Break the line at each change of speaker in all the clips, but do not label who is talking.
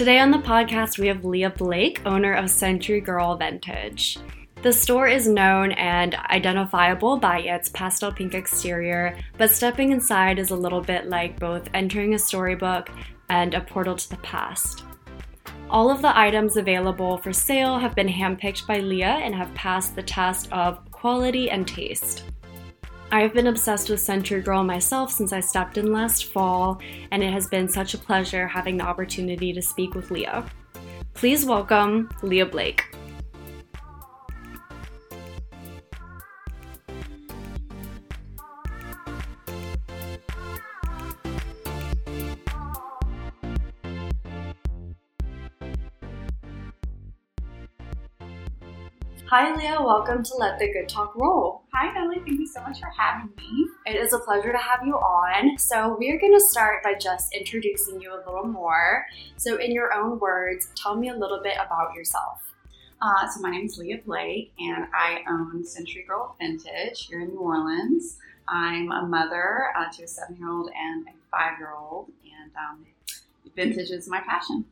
Today on the podcast, we have Leah Blake, owner of Century Girl Vintage. The store is known and identifiable by its pastel pink exterior, but stepping inside is a little bit like both entering a storybook and a portal to the past. All of the items available for sale have been handpicked by Leah and have passed the test of quality and taste. I have been obsessed with Century Girl myself since I stepped in last fall, and it has been such a pleasure having the opportunity to speak with Leah. Please welcome Leah Blake. Hi, Leah. Welcome to Let the Good Talk Roll.
Hi, Ellie. Thank you so much for having me.
It is a pleasure to have you on. So, we're going to start by just introducing you a little more. So, in your own words, tell me a little bit about yourself.
Uh, so, my name is Leah Blake, and I own Century Girl Vintage here in New Orleans. I'm a mother uh, to a seven year old and a five year old, and um, vintage is my passion.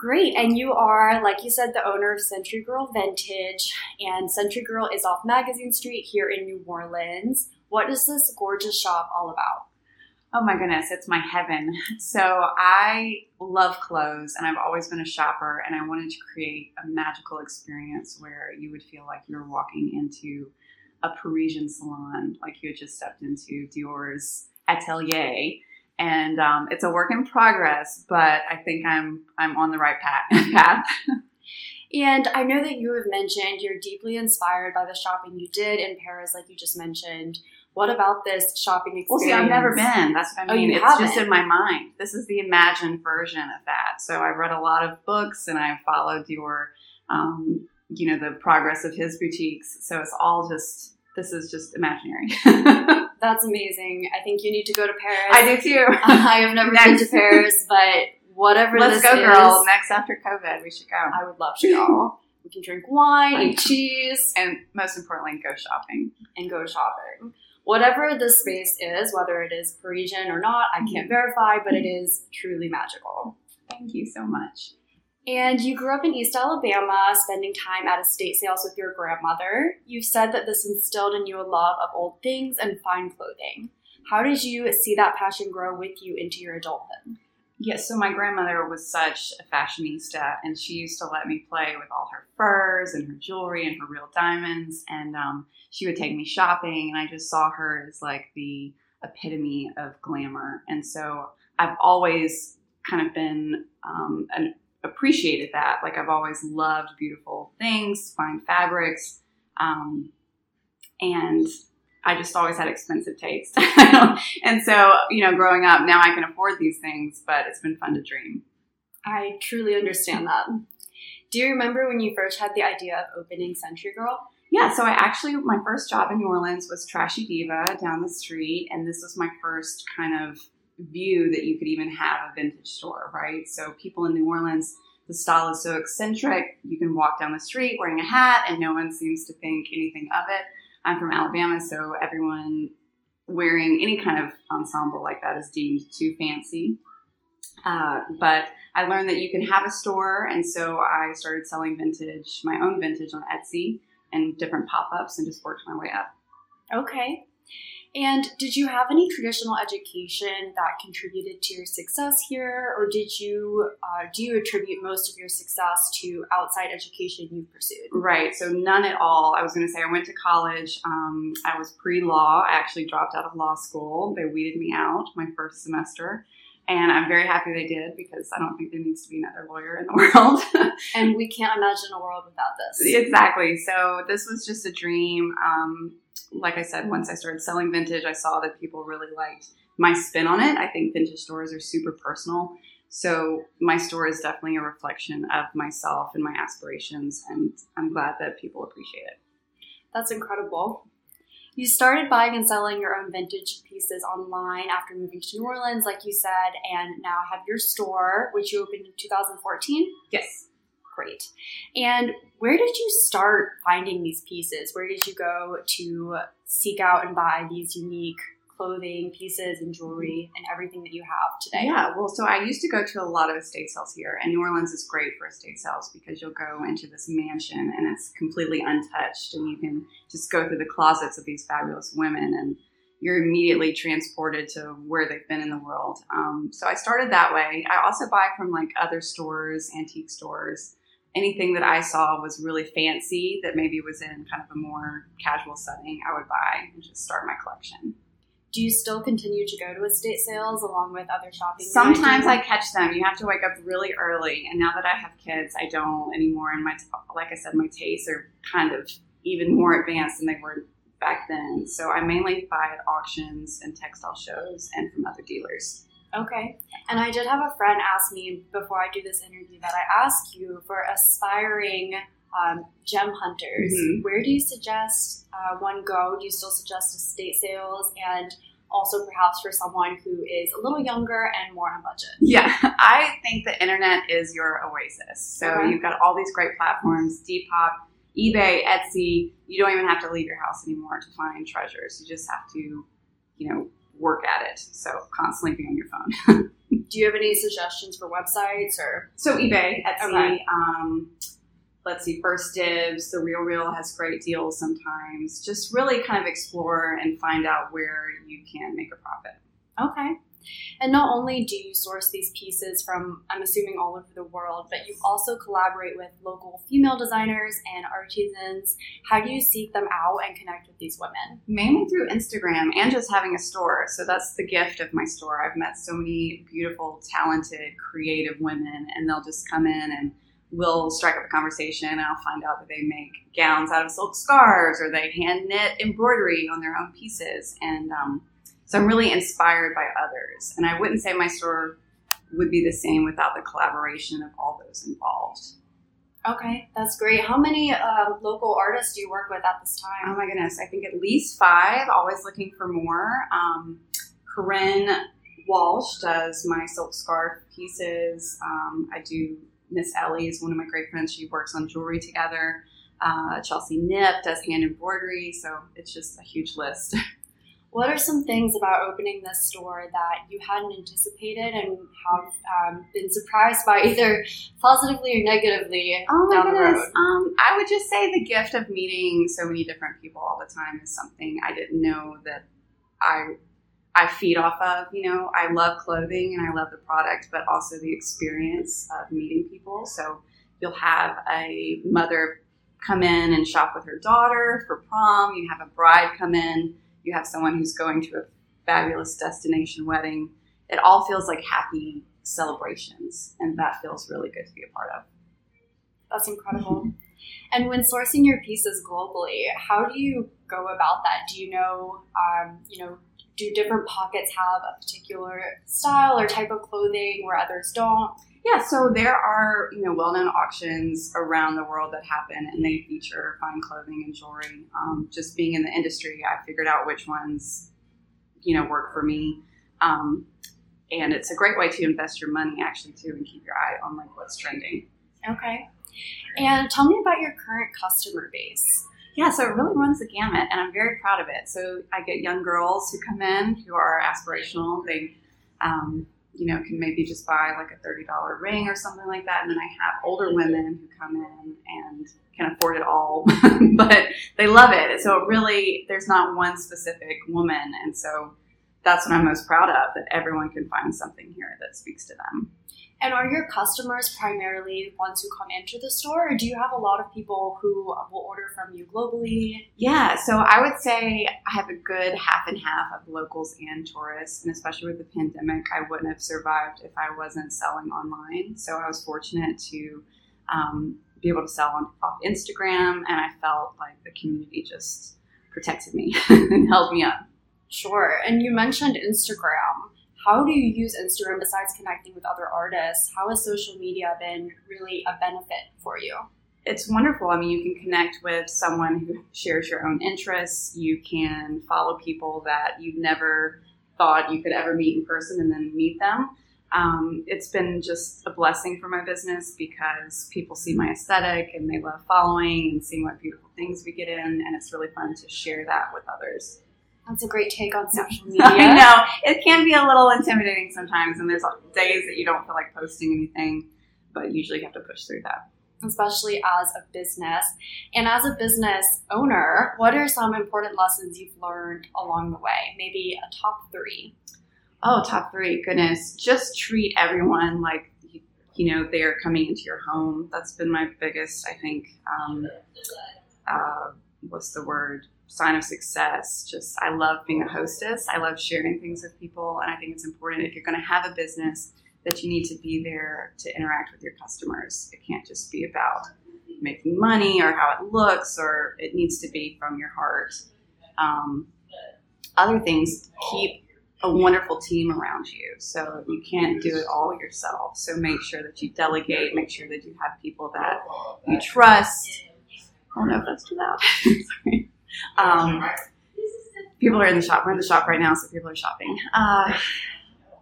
Great. And you are, like you said, the owner of Century Girl Vintage. And Century Girl is off Magazine Street here in New Orleans. What is this gorgeous shop all about?
Oh my goodness, it's my heaven. So I love clothes and I've always been a shopper and I wanted to create a magical experience where you would feel like you're walking into a Parisian salon, like you had just stepped into Dior's atelier and um, it's a work in progress. But I think I'm I'm on the right path.
and I know that you have mentioned you're deeply inspired by the shopping you did in Paris, like you just mentioned. What about this shopping experience?
Well, see, I've never been. That's what I mean. Oh, it's haven't. just in my mind. This is the imagined version of that. So I've read a lot of books and I've followed your, um, you know, the progress of his boutiques. So it's all just, this is just imaginary.
That's amazing. I think you need to go to Paris.
I do too.
I have never been to Paris, but whatever
Let's go, girl. Next after COVID, we should go.
I would love to go. we can drink wine, eat cheese,
and most importantly, go shopping.
And go shopping. Whatever the space is, whether it is Parisian or not, I can't mm-hmm. verify, but it is truly magical.
Thank you so much.
And you grew up in East Alabama, spending time at estate sales with your grandmother. You've said that this instilled in you a love of old things and fine clothing. How did you see that passion grow with you into your adulthood?
Yes, so my grandmother was such a fashionista, and she used to let me play with all her furs and her jewelry and her real diamonds. And um, she would take me shopping, and I just saw her as like the epitome of glamour. And so I've always kind of been um, an appreciated that. Like I've always loved beautiful things, fine fabrics, um, and I just always had expensive taste. and so, you know, growing up, now I can afford these things, but it's been fun to dream.
I truly understand that. Do you remember when you first had the idea of opening Century Girl?
Yeah, so I actually, my first job in New Orleans was Trashy Diva down the street, and this was my first kind of view that you could even have a vintage store, right? So people in New Orleans, the style is so eccentric. You can walk down the street wearing a hat and no one seems to think anything of it. I'm from Alabama, so everyone wearing any kind of ensemble like that is deemed too fancy. Uh, but I learned that you can have a store, and so I started selling vintage, my own vintage on Etsy and different pop ups, and just worked my way up.
Okay. And did you have any traditional education that contributed to your success here, or did you uh, do you attribute most of your success to outside education you pursued?
Right, so none at all. I was going to say I went to college. Um, I was pre law. I actually dropped out of law school. They weeded me out my first semester. And I'm very happy they did because I don't think there needs to be another lawyer in the world.
and we can't imagine a world without this.
Exactly. So this was just a dream. Um, like I said, once I started selling vintage, I saw that people really liked my spin on it. I think vintage stores are super personal. So my store is definitely a reflection of myself and my aspirations, and I'm glad that people appreciate it.
That's incredible. You started buying and selling your own vintage pieces online after moving to New Orleans, like you said, and now have your store, which you opened in 2014.
Yes.
And where did you start finding these pieces? Where did you go to seek out and buy these unique clothing, pieces, and jewelry, and everything that you have today?
Yeah, well, so I used to go to a lot of estate sales here, and New Orleans is great for estate sales because you'll go into this mansion and it's completely untouched, and you can just go through the closets of these fabulous women and you're immediately transported to where they've been in the world. Um, so I started that way. I also buy from like other stores, antique stores. Anything that I saw was really fancy that maybe was in kind of a more casual setting, I would buy and just start my collection.
Do you still continue to go to estate sales along with other shopping?
Sometimes I catch them. You have to wake up really early, and now that I have kids, I don't anymore. And my, like I said, my tastes are kind of even more advanced than they were back then. So I mainly buy at auctions and textile shows and from other dealers.
Okay. And I did have a friend ask me before I do this interview that I ask you for aspiring um, gem hunters. Mm-hmm. Where do you suggest uh, one go? Do you still suggest estate sales and also perhaps for someone who is a little younger and more on budget?
Yeah, I think the internet is your oasis. So okay. you've got all these great platforms, Depop eBay, Etsy, you don't even have to leave your house anymore to find treasures. You just have to, you know, work at it. So constantly be on your phone.
Do you have any suggestions for websites or?
So eBay, Etsy, okay. um, let's see, 1stDibs, The Real Real has great deals sometimes. Just really kind of explore and find out where you can make a profit.
Okay. And not only do you source these pieces from, I'm assuming, all over the world, but you also collaborate with local female designers and artisans. How do you seek them out and connect with these women?
Mainly through Instagram and just having a store. So that's the gift of my store. I've met so many beautiful, talented, creative women, and they'll just come in and we'll strike up a conversation and I'll find out that they make gowns out of silk scarves or they hand knit embroidery on their own pieces. And um, so I'm really inspired by others. And I wouldn't say my store would be the same without the collaboration of all those involved.
Okay, that's great. How many uh, local artists do you work with at this time?
Oh my goodness, I think at least five. Always looking for more. Um, Corinne Walsh does my silk scarf pieces. Um, I do Miss Ellie is one of my great friends. She works on jewelry together. Uh, Chelsea Nip does hand embroidery, so it's just a huge list.
What are some things about opening this store that you hadn't anticipated and have um, been surprised by either positively or negatively?
Oh my goodness! Um, I would just say the gift of meeting so many different people all the time is something I didn't know that I I feed off of. You know, I love clothing and I love the product, but also the experience of meeting people. So you'll have a mother come in and shop with her daughter for prom. You have a bride come in you have someone who's going to a fabulous destination wedding. It all feels like happy celebrations, and that feels really good to be a part of.
That's incredible. and when sourcing your pieces globally, how do you go about that? Do you know, um, you know, do different pockets have a particular style or type of clothing where others don't?
Yeah, so there are you know well-known auctions around the world that happen, and they feature fine clothing and jewelry. Um, just being in the industry, I figured out which ones you know work for me, um, and it's a great way to invest your money actually too, and keep your eye on like what's trending.
Okay, and tell me about your current customer base.
Yeah, so it really runs the gamut, and I'm very proud of it. So I get young girls who come in who are aspirational. They um, you know, can maybe just buy like a $30 ring or something like that. And then I have older women who come in and can afford it all, but they love it. So it really, there's not one specific woman. And so that's what I'm most proud of that everyone can find something here that speaks to them.
And are your customers primarily ones who come into the store, or do you have a lot of people who will order from you globally?
Yeah, so I would say I have a good half and half of locals and tourists, and especially with the pandemic, I wouldn't have survived if I wasn't selling online. So I was fortunate to um, be able to sell on off Instagram, and I felt like the community just protected me and held me up.
Sure, and you mentioned Instagram how do you use Instagram besides connecting with other artists? How has social media been really a benefit for you?
It's wonderful. I mean, you can connect with someone who shares your own interests. You can follow people that you've never thought you could ever meet in person and then meet them. Um, it's been just a blessing for my business because people see my aesthetic and they love following and seeing what beautiful things we get in, and it's really fun to share that with others.
That's a great take on social media.
I know it can be a little intimidating sometimes, and there's days that you don't feel like posting anything, but usually you have to push through that.
Especially as a business. And as a business owner, what are some important lessons you've learned along the way? Maybe a top three.
Oh, top three. Goodness. Just treat everyone like, you know, they're coming into your home. That's been my biggest, I think, um, uh, what's the word? Sign of success. Just, I love being a hostess. I love sharing things with people. And I think it's important if you're going to have a business that you need to be there to interact with your customers. It can't just be about making money or how it looks, or it needs to be from your heart. Um, other things, keep a wonderful team around you. So you can't do it all yourself. So make sure that you delegate, make sure that you have people that you trust. I don't know if that's too loud. Sorry. Um, people are in the shop. We're in the shop right now, so people are shopping. Uh,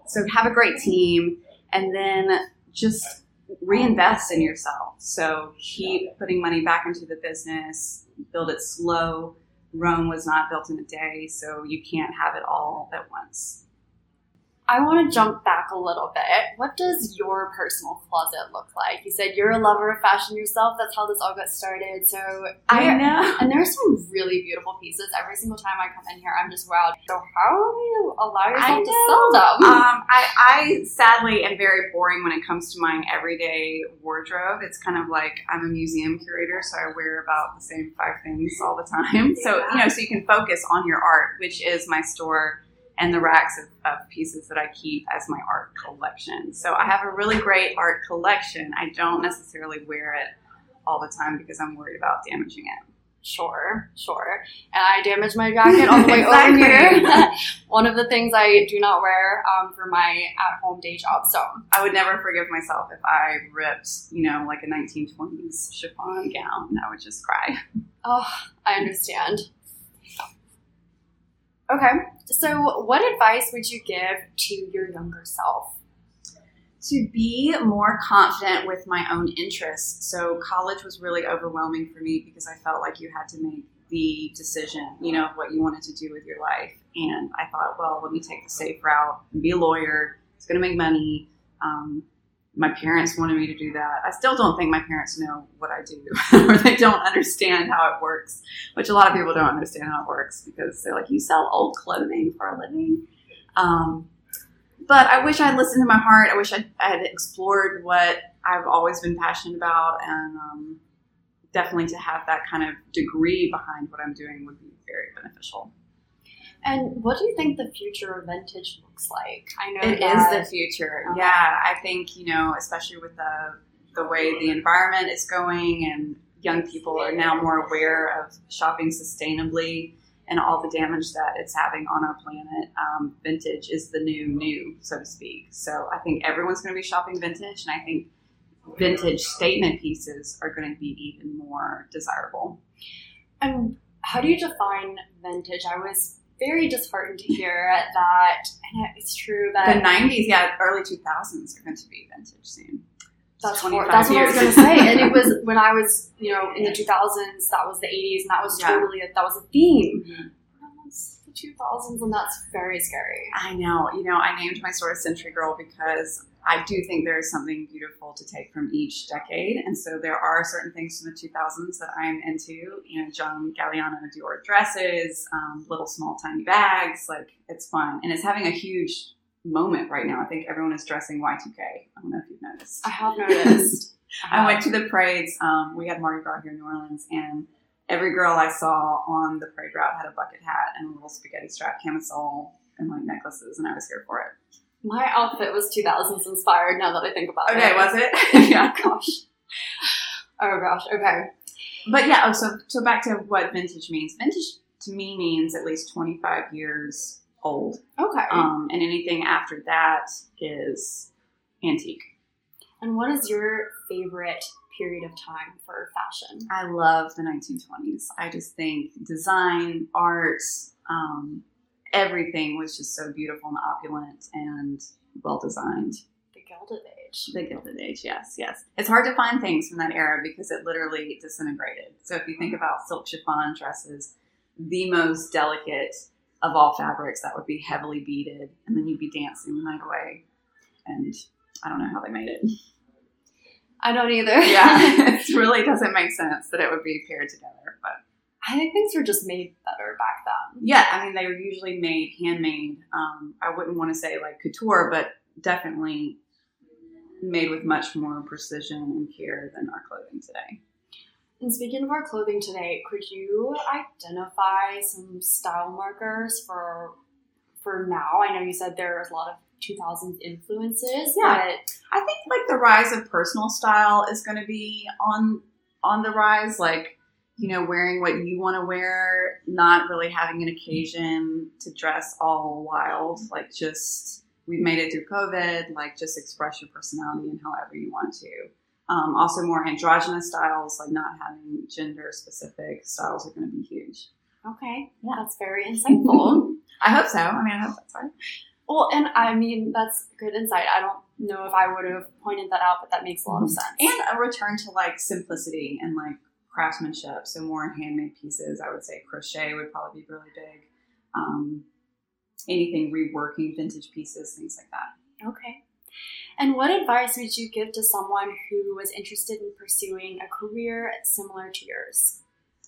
so have a great team and then just reinvest in yourself. So keep putting money back into the business, build it slow Rome was not built in a day, so you can't have it all at once.
I want to jump back a little bit. What does your personal closet look like? You said you're a lover of fashion yourself. That's how this all got started. So
I know,
and there's some really beautiful pieces. Every single time I come in here, I'm just wowed. So how do you allow yourself to sell them?
Um, I, I sadly am very boring when it comes to my everyday wardrobe. It's kind of like I'm a museum curator, so I wear about the same five things all the time. So you know, so you can focus on your art, which is my store and the racks of, of, pieces that I keep as my art collection. So I have a really great art collection. I don't necessarily wear it all the time because I'm worried about damaging it.
Sure, sure. And I damaged my jacket all the way exactly. over here. One of the things I do not wear um, for my at-home day job. So
I would never forgive myself if I ripped, you know, like a 1920s chiffon gown. I would just cry.
Oh, I understand. Okay. So, what advice would you give to your younger self?
To be more confident with my own interests. So, college was really overwhelming for me because I felt like you had to make the decision, you know, of what you wanted to do with your life. And I thought, well, let me take the safe route and be a lawyer. It's going to make money. Um, my parents wanted me to do that. I still don't think my parents know what I do, or they don't understand how it works, which a lot of people don't understand how it works because they're like, you sell old clothing for a living. Um, but I wish I'd listened to my heart. I wish I'd, I had explored what I've always been passionate about, and um, definitely to have that kind of degree behind what I'm doing would be very beneficial.
And what do you think the future of vintage looks like?
I know it is the future. Okay. Yeah, I think you know, especially with the the way the environment is going, and young people are now more aware of shopping sustainably and all the damage that it's having on our planet. Um, vintage is the new new, so to speak. So I think everyone's going to be shopping vintage, and I think vintage statement pieces are going to be even more desirable.
And how do you define vintage? I was very disheartened to hear that, and it's true that
the '90s, yeah, early 2000s are going to be vintage soon.
That's, what, that's what I was going to say. and it was when I was, you know, in the 2000s, that was the 80s, and that was totally, a, that was a theme. Mm-hmm. 2000s, and that's very scary.
I know. You know, I named my store Century Girl because I do think there is something beautiful to take from each decade. And so there are certain things from the 2000s that I'm into. You know, John Galliano Dior dresses, um, little small tiny bags. Like, it's fun. And it's having a huge moment right now. I think everyone is dressing Y2K. I don't know if you've noticed.
I have noticed.
I, went to the parades. Um, we had Mardi Gras here in New Orleans, and every girl I saw on the parade route had a bucket hat and a little spaghetti strap camisole and like necklaces, and I was here for it.
My outfit was 2000s inspired now that I think about
okay,
it.
Okay, was it?
yeah. Gosh. Oh gosh, okay.
But yeah, oh, so so back to what vintage means. Vintage to me means at least 25 years old.
Okay.
Um, and anything after that is antique.
And what is your favorite period of time for fashion?
I love the 1920s. I just think design, art, um, everything was just so beautiful and opulent and well designed.
The Gilded Age.
The Gilded Age, yes, yes. It's hard to find things from that era because it literally disintegrated. So if you think mm-hmm. about silk chiffon dresses, the most delicate of all fabrics that would be heavily beaded, and then you'd be dancing the night away. And I don't know how they made it.
I don't either.
Yeah, it really doesn't make sense that it would be paired together. But
I think things were just made better back then.
yeah, I mean, they were usually made handmade. Um, I wouldn't want to say like couture, but definitely made with much more precision and care than our clothing today.
And speaking of our clothing today, could you identify some style markers for for now? I know you said there there's a lot of 2000s influences,
Yeah.
but
I think like the rise of personal style is going to be on on the rise. Like you know, wearing what you want to wear, not really having an occasion to dress all wild. Like just we've made it through COVID. Like just express your personality in however you want to. Um, also, more androgynous styles, like not having gender specific styles, are going to be huge.
okay, yeah, that's very insightful.
I hope so. I mean, I hope that's right.
well, and I mean that's good insight. I don't know if I would have pointed that out, but that makes a lot of sense.
and a return to like simplicity and like craftsmanship. So more handmade pieces i would say crochet would probably be really big. Um, anything reworking vintage pieces things like that.
Okay. And what advice would you give to someone who was interested in pursuing a career similar to yours?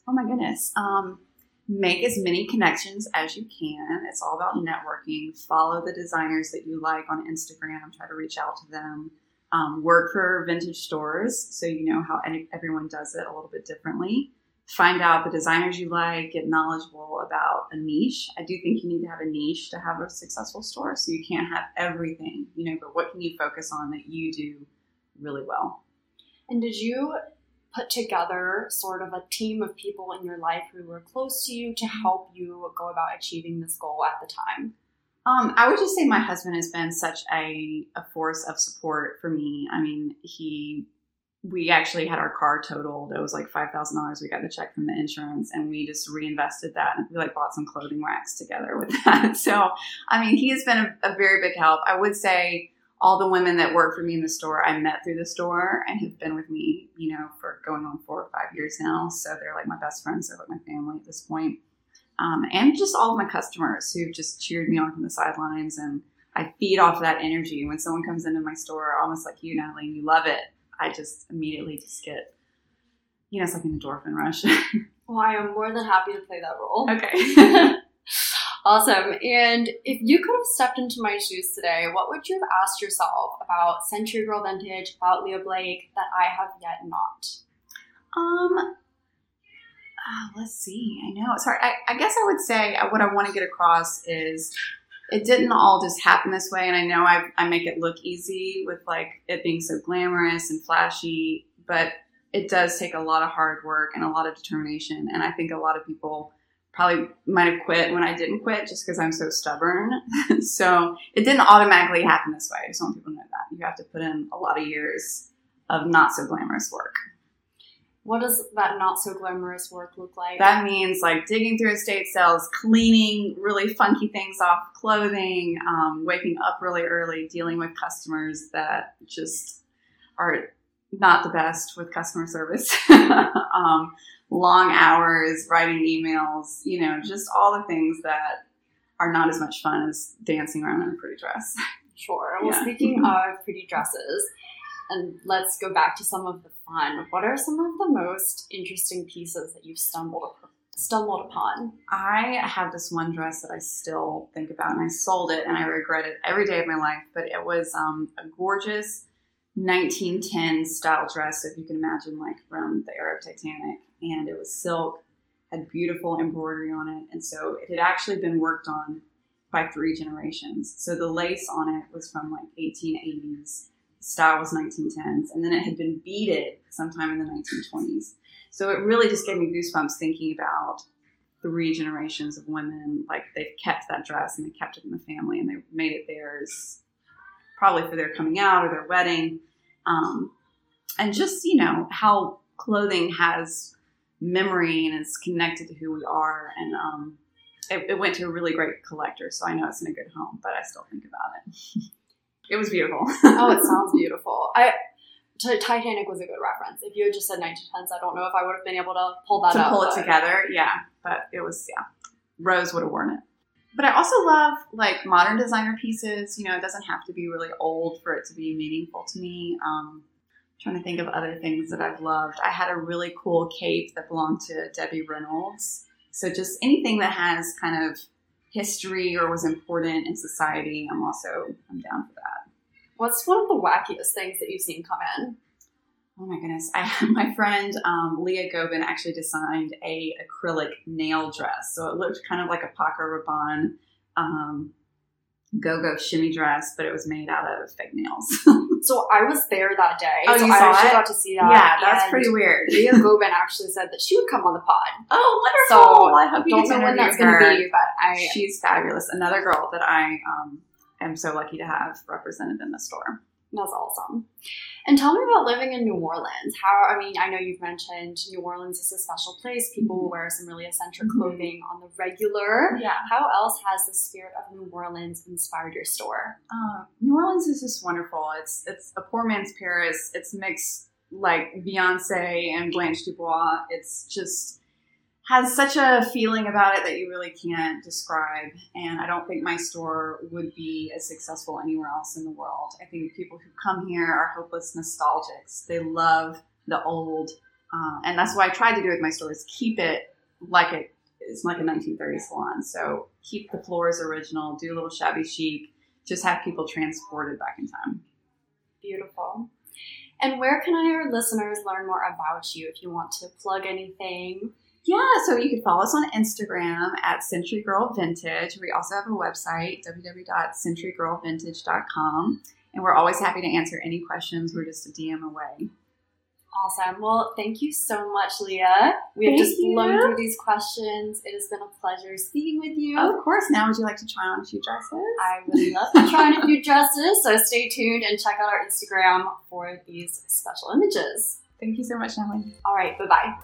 oh my goodness. Um, make as many connections as you can. It's all about networking. Follow the designers that you like on instagram. Try to reach out to them um, work for vintage stores so you know how any, everyone does it a little bit differently. Find out the designers you like get knowledgeable about a niche. I do think you need to have a niche to have a successful store so you can't have everything you know but what can you focus on that you do really well?
And did you put together sort of a team of people in your life who were close to you to help you go about achieving this goal at the time?
Um, I would just say my husband has been such a, a force of support for me. I mean, he, we actually had our car totaled. It was like five thousand dollars. We got the check from the insurance, and we just reinvested that. And we like bought some clothing racks together with that. So, I mean, he has been a, a very big help. I would say all the women that work for me in the store I met through the store and have been with me, you know, for going on four or five years now. So they're like my best friends. They're like my family at this point um, and just all of my customers who just cheered me on from the sidelines. And I feed off that energy when someone comes into my store, almost like you, Natalie, and you love it. I just immediately just get, you know, it's like an endorphin rush.
Well, I am more than happy to play that role.
okay.
awesome. And if you could have stepped into my shoes today, what would you have asked yourself about Century Girl Vintage, about Leah Blake that I have yet not?
Um, uh, let's see. I know Sorry. I, I guess I would say uh, what I want to get across is it didn't all just happen this way. And I know I, I make it look easy with like it being so glamorous and flashy, but it does take a lot of hard work and a lot of determination. And I think a lot of people probably might have quit when I didn't quit just because I'm so stubborn. so it didn't automatically happen this way. I just want people to know that you have to put in a lot of years of not so glamorous work.
What does that not so glamorous work look like?
That means like digging through estate sales, cleaning really funky things off clothing, um, waking up really early, dealing with customers that just are not the best with customer service. um, long hours, writing emails, you know, just all the things that are not as much fun as dancing around in a pretty dress.
Sure. Well,
Yeah.
speaking of pretty dresses, and let's go back to some of the What are some of the most interesting pieces that you've stumbled stumbled upon?
I have this one dress that I still think about, and I sold it, and I regret it every day of my life. But it was um, a gorgeous 1910 style dress, if you can imagine, like from the era of Titanic, and it was silk, had beautiful embroidery on it, and so it had actually been worked on by three generations. So the lace on it was from like 1880s, the style was 1910s, and then it had been beaded sometime in the 1920s. So it really just gave me goosebumps thinking about three generations of women. Like they've kept that dress and they kept it in the family and they made it theirs, probably for their coming out or their wedding. Um, and just, you know, how clothing has memory and is connected to who we are. And um, it, it went to a really great collector. So I know it's in a good home, but I still think about it. it was beautiful.
Oh, it sounds beautiful. I Titanic was a good reference. If you had just said 1910s, I don't know if I would have been able to pull that up
to
up.
pull it together. Yeah, but it was yeah. Rose would have worn it. but I also love like modern designer pieces. You know, it doesn't have to be really old for it to be meaningful to me. Um, trying to think of other things that I've loved. I had a really cool cape that belonged to Debbie Reynolds. So just anything that has kind of history or was important in society, I'm also I'm down for that.
What's one of the wackiest things that you've seen come in?
Oh my goodness! I my friend um, Leah Gobin actually designed a acrylic nail dress, so it looked kind of like a Paco Rabanne um, go-go shimmy dress, but it was made out of fake nails.
so I was there that day.
Oh,
so
you
I
saw
actually
it?
got to see that.
yeah, that's pretty weird.
Leah Gobin actually said that she would come on the pod.
Oh, wonderful! So! I hope you
don't know when that's going to be, but I
She's fabulous. Another girl that I um, am so lucky to have represented in the store.
That's awesome. And tell me about living in New Orleans. How, I mean, I know you've mentioned New Orleans is a special place. People will wear some really eccentric
Mhm.
clothing on the regular.
Yeah.
How else has the spirit of New Orleans inspired your store?
Uh, New Orleans is just wonderful. It's it's a poor man's Paris. It's mixed like Beyonce and Blanche Dubois. It's just has such a feeling about it that you really can't describe. And I don't think my store would be as successful anywhere else in the world. I think people who come here are hopeless nostalgics. They love the old, uh, and that's what I tried to do with my store is keep it like it is like a 1930s salon. So keep the floors original, do a little shabby chic, just have people transported back in time.
Beautiful. And where can our listeners learn more about you if you want to plug anything?
Yeah, so you can follow us on Instagram at Century Girl Vintage. We also have a website, www.centurygirlvintage.com. And we're always happy to answer any questions. We're just a DM away.
Awesome. Well, thank you so much, Leah. We have
Thank
just
you.
blown through these questions. It has been a pleasure speaking with you.
Of course, now would you like to try on a few dresses?
I would love to try on a few dresses, so stay tuned and check out our Instagram for these special images.
Thank you so much, Natalie.
All right, bye bye.